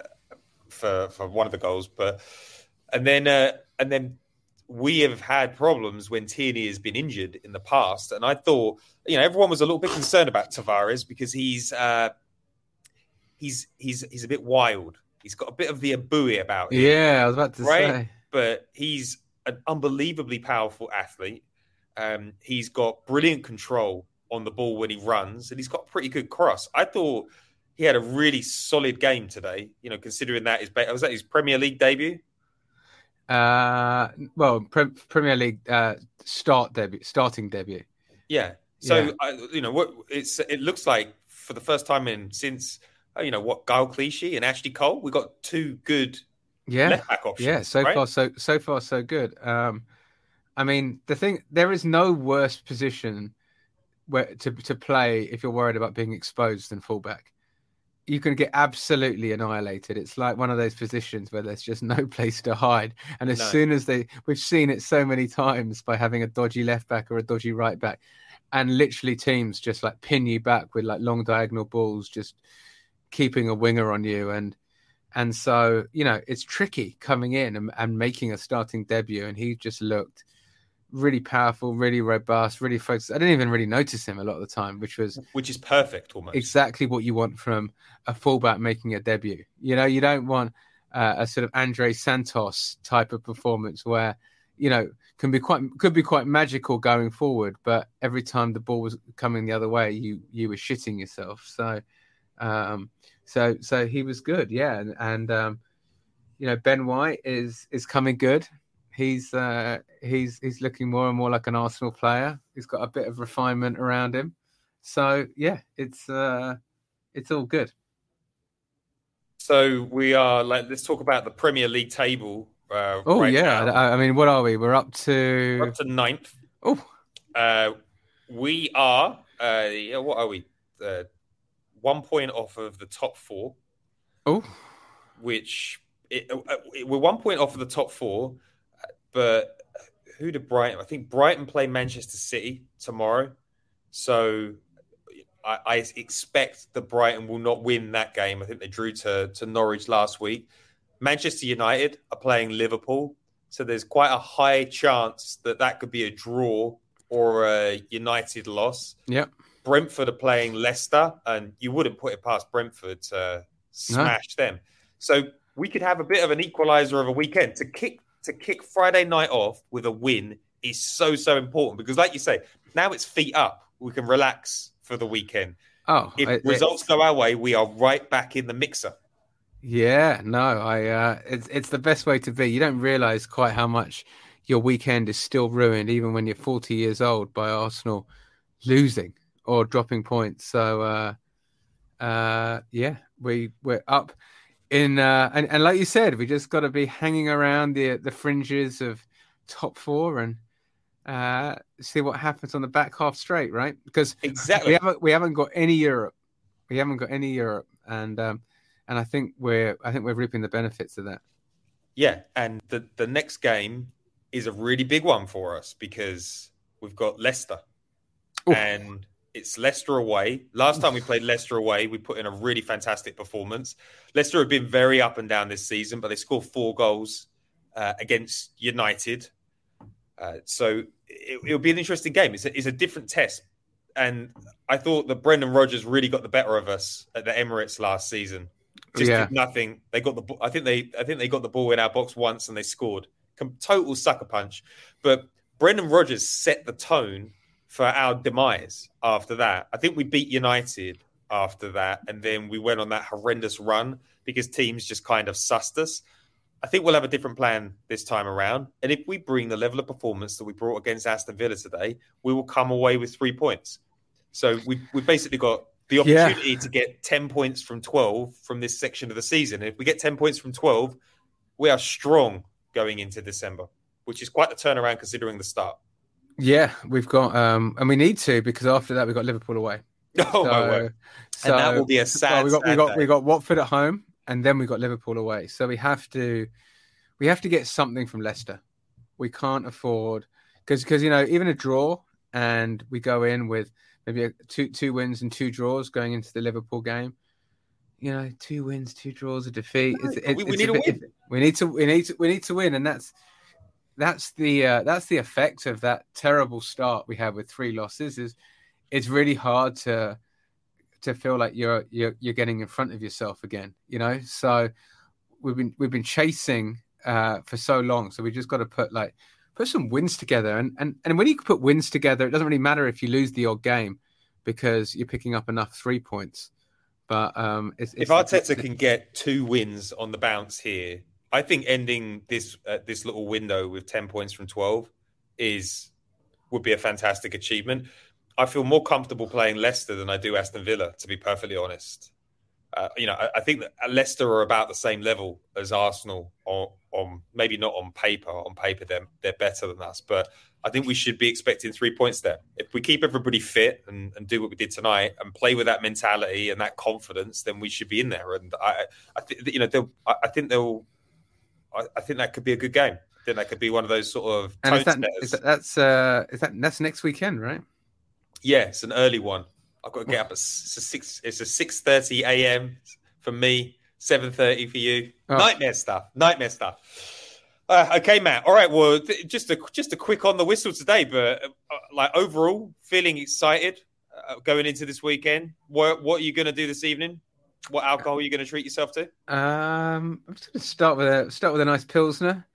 [SPEAKER 4] for for one of the goals. But and then uh, and then we have had problems when Tierney has been injured in the past, and I thought you know everyone was a little bit concerned about Tavares because he's uh, he's he's he's a bit wild. He's got a bit of the Abui about him.
[SPEAKER 5] Yeah, I was about to
[SPEAKER 4] right?
[SPEAKER 5] say.
[SPEAKER 4] But he's an unbelievably powerful athlete. Um, he's got brilliant control on the ball when he runs, and he's got a pretty good cross. I thought he had a really solid game today. You know, considering that his was that his Premier League debut.
[SPEAKER 5] Uh, well, pre- Premier League uh, start debut, starting debut.
[SPEAKER 4] Yeah. So
[SPEAKER 5] Yeah.
[SPEAKER 4] I, you know what it's it looks like for the first time in since you know what Gael Clichy and Ashley Cole, we got two good
[SPEAKER 5] Yeah,
[SPEAKER 4] left back options.
[SPEAKER 5] yeah. So
[SPEAKER 4] right?
[SPEAKER 5] far, so so far, so good. Um, I mean, the thing there is no worse position where to to play if you're worried about being exposed than fullback. You can get absolutely annihilated. It's like one of those positions where there's just *laughs* no place to hide. And as
[SPEAKER 4] No.
[SPEAKER 5] soon as they, we've seen it so many times by having a dodgy left back or a dodgy right back, and literally teams just like pin you back with like long diagonal balls, just keeping a winger on you. And and so you know it's tricky coming in and, and making a starting debut. And he just looked really powerful really robust really focused. I didn't even really notice him a lot of the time which was
[SPEAKER 4] which is perfect almost.
[SPEAKER 5] exactly what you want from a fullback making a debut. You know you don't want uh, a sort of andre santos type of performance where you know can be quite could be quite magical going forward but every time the ball was coming the other way you you were shitting yourself. So um so so he was good yeah and, and um you know ben white is is coming good he's uh he's he's looking more and more like an arsenal player he's got a bit of refinement around him so yeah it's uh it's all good
[SPEAKER 4] So we are like let's talk about the Premier League table. Uh,
[SPEAKER 5] oh
[SPEAKER 4] right
[SPEAKER 5] yeah
[SPEAKER 4] now.
[SPEAKER 5] I, mean what are we we're up
[SPEAKER 4] We're
[SPEAKER 5] to
[SPEAKER 4] up to ninth.
[SPEAKER 5] oh
[SPEAKER 4] Uh, we are uh, yeah, what are we? Uh, one point off of the top four,
[SPEAKER 5] oh
[SPEAKER 4] which it, uh, it- we're one point off of the top four. But who did Brighton? I think Brighton play Manchester City tomorrow, so I, I expect that Brighton will not win that game. I think they drew to to Norwich last week. Manchester United are playing Liverpool, so there's quite a high chance that that could be a draw or a United loss.
[SPEAKER 5] yep
[SPEAKER 4] Brentford are playing Leicester, and you wouldn't put it past Brentford to smash them. So we could have a bit of an equalizer of a weekend to kick to kick Friday night off with a win is so so important because, like you say, now it's feet up. We can relax for the weekend.
[SPEAKER 5] oh
[SPEAKER 4] If
[SPEAKER 5] it-
[SPEAKER 4] results go our way, we are right back in the mixer.
[SPEAKER 5] Yeah, no, I uh it's it's the best way to be. You don't realize quite how much your weekend is still ruined even when you're 40 years old by Arsenal losing or dropping points. So uh uh yeah, we we're up in uh and, and like you said, we just got to be hanging around the the fringes of top 4 and uh see what happens on the back half straight, right? Because
[SPEAKER 4] Exactly.
[SPEAKER 5] we haven't we haven't got any Europe. We haven't got any Europe, and um, and I think we're I think we're reaping the benefits of that.
[SPEAKER 4] Yeah, and the the next game is a really big one for us because we've got Leicester,
[SPEAKER 5] Oof.
[SPEAKER 4] and it's Leicester away. Last time we played Leicester away, we put in a really fantastic performance. Leicester have been very up and down this season, but they scored four goals uh, against United. Uh, so it, it'll be an interesting game. It's a, it's a different test, and I thought that Brendan Rodgers really got the better of us at the Emirates last season. Just
[SPEAKER 5] Yeah.
[SPEAKER 4] did nothing. They got the. I think they. I think they got the ball in our box once and they scored. Com- total sucker punch. But Brendan Rodgers set the tone for our demise after that. I think we beat United after that, and then we went on that horrendous run because teams just kind of sussed us. I think we'll have a different plan this time around. And if we bring the level of performance that we brought against Aston Villa today, we will come away with three points. So we we've basically got the
[SPEAKER 5] Yeah.
[SPEAKER 4] opportunity to get 10 points from 12 from this section of the season. And if we get 10 points from 12, we are strong going into December, which is quite the turnaround considering the start.
[SPEAKER 5] Yeah, we've got um, and we need to because after that we've got Liverpool away. *laughs*
[SPEAKER 4] Oh, my word.
[SPEAKER 5] so-
[SPEAKER 4] And that will be a sad, *laughs*
[SPEAKER 5] well, we got we got
[SPEAKER 4] day.
[SPEAKER 5] we got Watford at home, and then we got Liverpool away. So we have to we have to get something from Leicester. We can't afford because because you know even a draw and we go in with maybe a, two two wins and two draws going into the Liverpool game. You know, two wins, two draws, a defeat. It's,
[SPEAKER 4] Right, we- we
[SPEAKER 5] it's
[SPEAKER 4] need
[SPEAKER 5] a bit-
[SPEAKER 4] win.
[SPEAKER 5] We need to. We need to. We need to win, and that's that's the uh, that's the effect of that terrible start we had with three losses. Is it's really hard to to feel like you're you're you're getting in front of yourself again. You know, so we've been we've been chasing uh, for so long, so we just got to put like put some wins together. And and and when you put wins together, it doesn't really matter if you lose the odd game because you're picking up enough three points. But um, it's,
[SPEAKER 4] If
[SPEAKER 5] it's,
[SPEAKER 4] Arteta can get two wins on the bounce here, I think ending this uh, this little window with ten points from twelve is would be a fantastic achievement. I feel more comfortable playing Leicester than I do Aston Villa, to be perfectly honest. Uh, you know, I, I think that Leicester are about the same level as Arsenal on, on maybe not on paper. On paper, they're they're better than us, but I think we should be expecting three points there. If we keep everybody fit and, and do what we did tonight and play with that mentality and that confidence, then we should be in there. And I, I think you know, I, I think they'll, I, I think that could be a good game. I think that could be one of those sort of
[SPEAKER 5] and is that, is that that's uh is that that's next weekend, right?
[SPEAKER 4] Yeah, it's an early one. I've got to get up at it's a six. It's a six thirty a.m. for me, seven thirty for you.
[SPEAKER 5] Oh.
[SPEAKER 4] Nightmare stuff. Nightmare stuff. Uh, okay, Matt. All right. Well, th- just a just a quick on the whistle today, but uh, like overall, feeling excited uh, going into this weekend. What what are you going to do this evening? What alcohol are you going to treat yourself to?
[SPEAKER 5] Um, I'm just going to start with a start with a nice pilsner,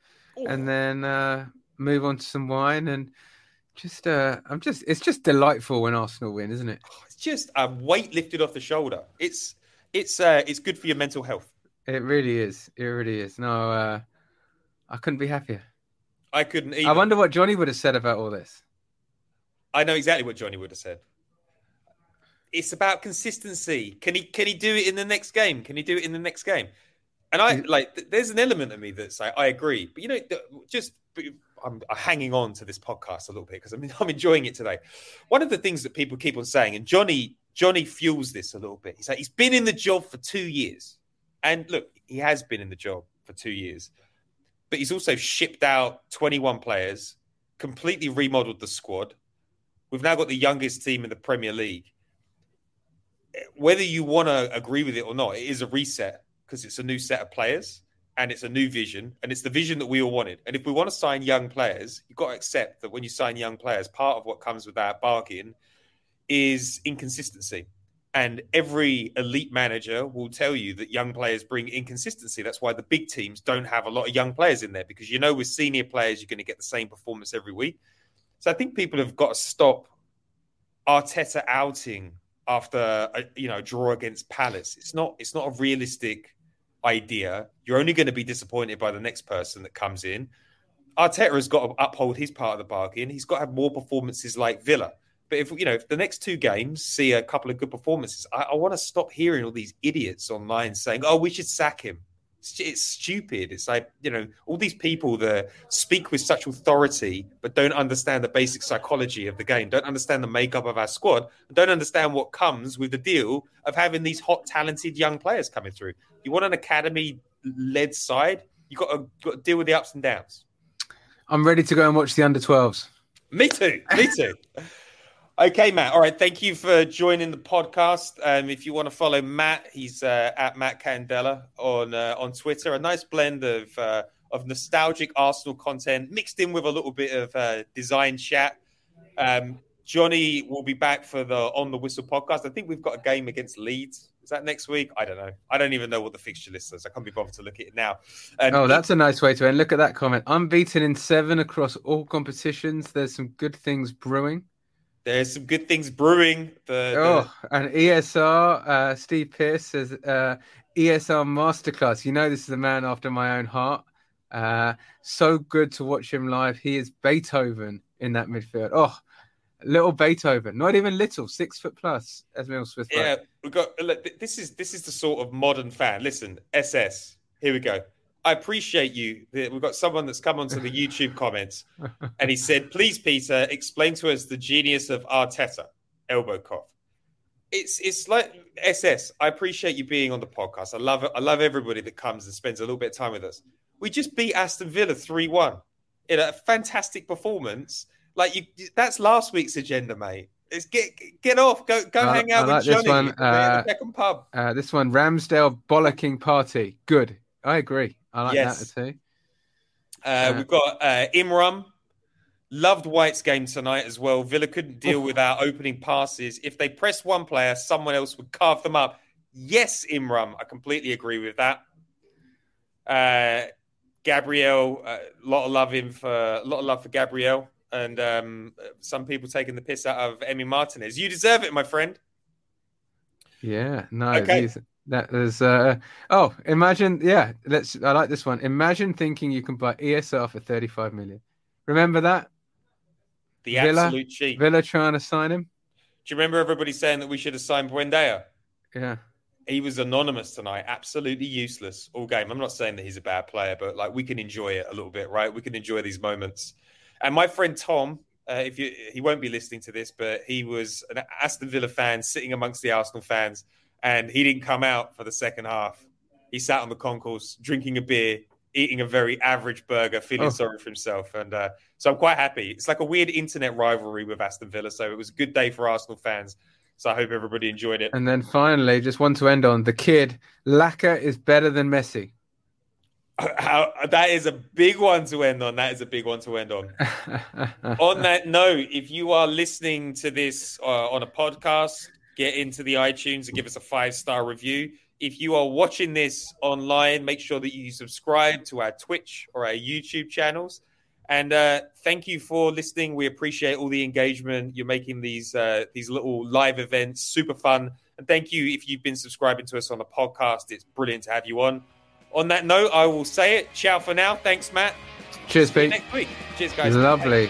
[SPEAKER 5] and then uh, move on to some wine and just uh, I'm just it's just delightful when Arsenal win, isn't it?
[SPEAKER 4] It's just a weight lifted off the shoulder. It's it's uh, it's good for your mental health.
[SPEAKER 5] It really is. It really is. No, uh, I couldn't be happier.
[SPEAKER 4] I couldn't. Even,
[SPEAKER 5] I wonder what Johnny would have said about all this.
[SPEAKER 4] I know exactly what Johnny would have said. It's about consistency. Can he can he do it in the next game? Can he do it in the next game? And I mm. like. th- There's an element of me that's like, I agree, but you know, th- just I'm hanging on to this podcast a little bit because I'm *laughs* I'm enjoying it today. One of the things that people keep on saying, and Johnny Johnny fuels this a little bit. He's like, he's been in the job for two years, and look, he has been in the job for two years, but he's also shipped out 21 players, completely remodeled the squad. We've now got the youngest team in the Premier League. Whether you want to agree with it or not, it is a reset because it's a new set of players and it's a new vision and it's the vision that we all wanted. And if we want to sign young players, you've got to accept that when you sign young players, part of what comes with that bargain is inconsistency. And every elite manager will tell you that young players bring inconsistency. That's why the big teams don't have a lot of young players in there because you know with senior players you're going to get the same performance every week. So I think people have got to stop Arteta outing after a uh, you know draw against Palace. It's not it's not a realistic idea. You're only going to be disappointed by the next person that comes in. Arteta has got to uphold his part of the bargain. He's got to have more performances like Villa. But if you know, if the next two games see a couple of good performances, I, I want to stop hearing all these idiots online saying, "Oh, we should sack him." It's, stupid. It's like you know, all these people that speak with such authority but don't understand the basic psychology of the game, don't understand the makeup of our squad, don't understand what comes with the deal of having these hot, talented young players coming through. You want an academy-led side, you got to, got to deal with the ups and downs.
[SPEAKER 5] I'm ready to go and watch the under 12s.
[SPEAKER 4] Me too. Me too. *laughs* okay, Matt. All right. Thank you for joining the podcast. Um, if you want to follow Matt, he's uh, at Matt Candela on uh, on Twitter. A nice blend of uh, of nostalgic Arsenal content mixed in with a little bit of uh, design chat. Um, Johnny will be back for the On the Whistle podcast. I think we've got a game against Leeds. Is that next week? I don't know. I don't even know what the fixture list is. I can't be bothered to look at it now. Um,
[SPEAKER 5] Oh, that's a nice way to end. Look at that comment. Unbeaten in seven across all competitions. There's some good things brewing.
[SPEAKER 4] There's some good things brewing. The, the-
[SPEAKER 5] Oh, and ESR, uh, Steve Pierce says uh, ESR masterclass. You know, this is a man after my own heart. Uh, so good to watch him live. He is Beethoven in that midfield. Oh, little Beethoven, not even little, six foot plus, as Mill Smith.
[SPEAKER 4] Yeah, we got. Look, this is this is the sort of modern fan. Listen, SS. Here we go. I appreciate you. We've got someone that's come onto the YouTube comments, *laughs* and he said, "Please, Peter, explain to us the genius of Arteta." Elbow cough. It's it's like SS. I appreciate you being on the podcast. I love it. I love everybody that comes and spends a little bit of time with us. We just beat Aston Villa three one in a fantastic performance. Like you, that's last week's agenda, mate. It's get get off. Go go
[SPEAKER 5] I-
[SPEAKER 4] hang out
[SPEAKER 5] I
[SPEAKER 4] with
[SPEAKER 5] like this
[SPEAKER 4] Johnny
[SPEAKER 5] one, uh,
[SPEAKER 4] Beckham pub.
[SPEAKER 5] Uh, this one, Ramsdale bollocking party. Good. I agree. I like
[SPEAKER 4] Yes.
[SPEAKER 5] that too.
[SPEAKER 4] Uh,
[SPEAKER 5] uh,
[SPEAKER 4] we've got uh, Imram. Loved White's game tonight as well. Villa couldn't *laughs* deal with our opening passes. If they pressed one player, someone else would carve them up. Yes, Imram. I completely agree with that. Uh, Gabriel, a lot of love him for a lot of love for Gabriel, and um, some people taking the piss out of Emi Martinez. You deserve it, my friend.
[SPEAKER 5] Yeah. No.
[SPEAKER 4] Okay.
[SPEAKER 5] These, that is. Uh, oh, imagine. Yeah. Let's. I like this one. Imagine thinking you can buy ESR for thirty-five million. Remember that
[SPEAKER 4] The
[SPEAKER 5] Villa-
[SPEAKER 4] absolute cheat.
[SPEAKER 5] Villa trying to sign him?
[SPEAKER 4] Do you remember everybody saying that we should have signed Buendia?
[SPEAKER 5] Yeah.
[SPEAKER 4] he was anonymous tonight, absolutely useless all game. I'm not saying that he's a bad player, but like we can enjoy it a little bit, right? We can enjoy these moments. And my friend Tom, uh, if you he won't be listening to this, but he was an Aston Villa fan sitting amongst the Arsenal fans, and he didn't come out for the second half. He sat on the concourse drinking a beer, eating a very average burger, feeling
[SPEAKER 5] Oh.
[SPEAKER 4] sorry for himself. And uh, so I'm quite happy. It's like a weird internet rivalry with Aston Villa. So it was a good day for Arsenal fans. So I hope everybody enjoyed it.
[SPEAKER 5] And then finally, just one to end on the kid. Laka is better than Messi. *laughs*
[SPEAKER 4] How, that is a big one to end on. That is a big one to end on. *laughs* on that note, if you are listening to this uh, on a podcast, get into the iTunes and give us a five star review. If you are watching this online, make sure that you subscribe to our Twitch or our YouTube channels. And uh, thank you for listening. We appreciate all the engagement. You're making these uh, these little live events super fun. And thank you if you've been subscribing to us on the podcast. It's brilliant to have you on. On that note, I will say it. Ciao for now. Thanks, Matt.
[SPEAKER 5] Cheers, Pete.
[SPEAKER 4] next week. Cheers, guys.
[SPEAKER 5] Lovely.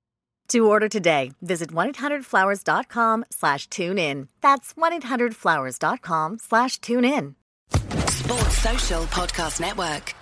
[SPEAKER 3] To order today, visit 1-800-Flowers.com slash tune in. That's 1-800-Flowers.com slash tune in.
[SPEAKER 7] Sports Social Podcast Network.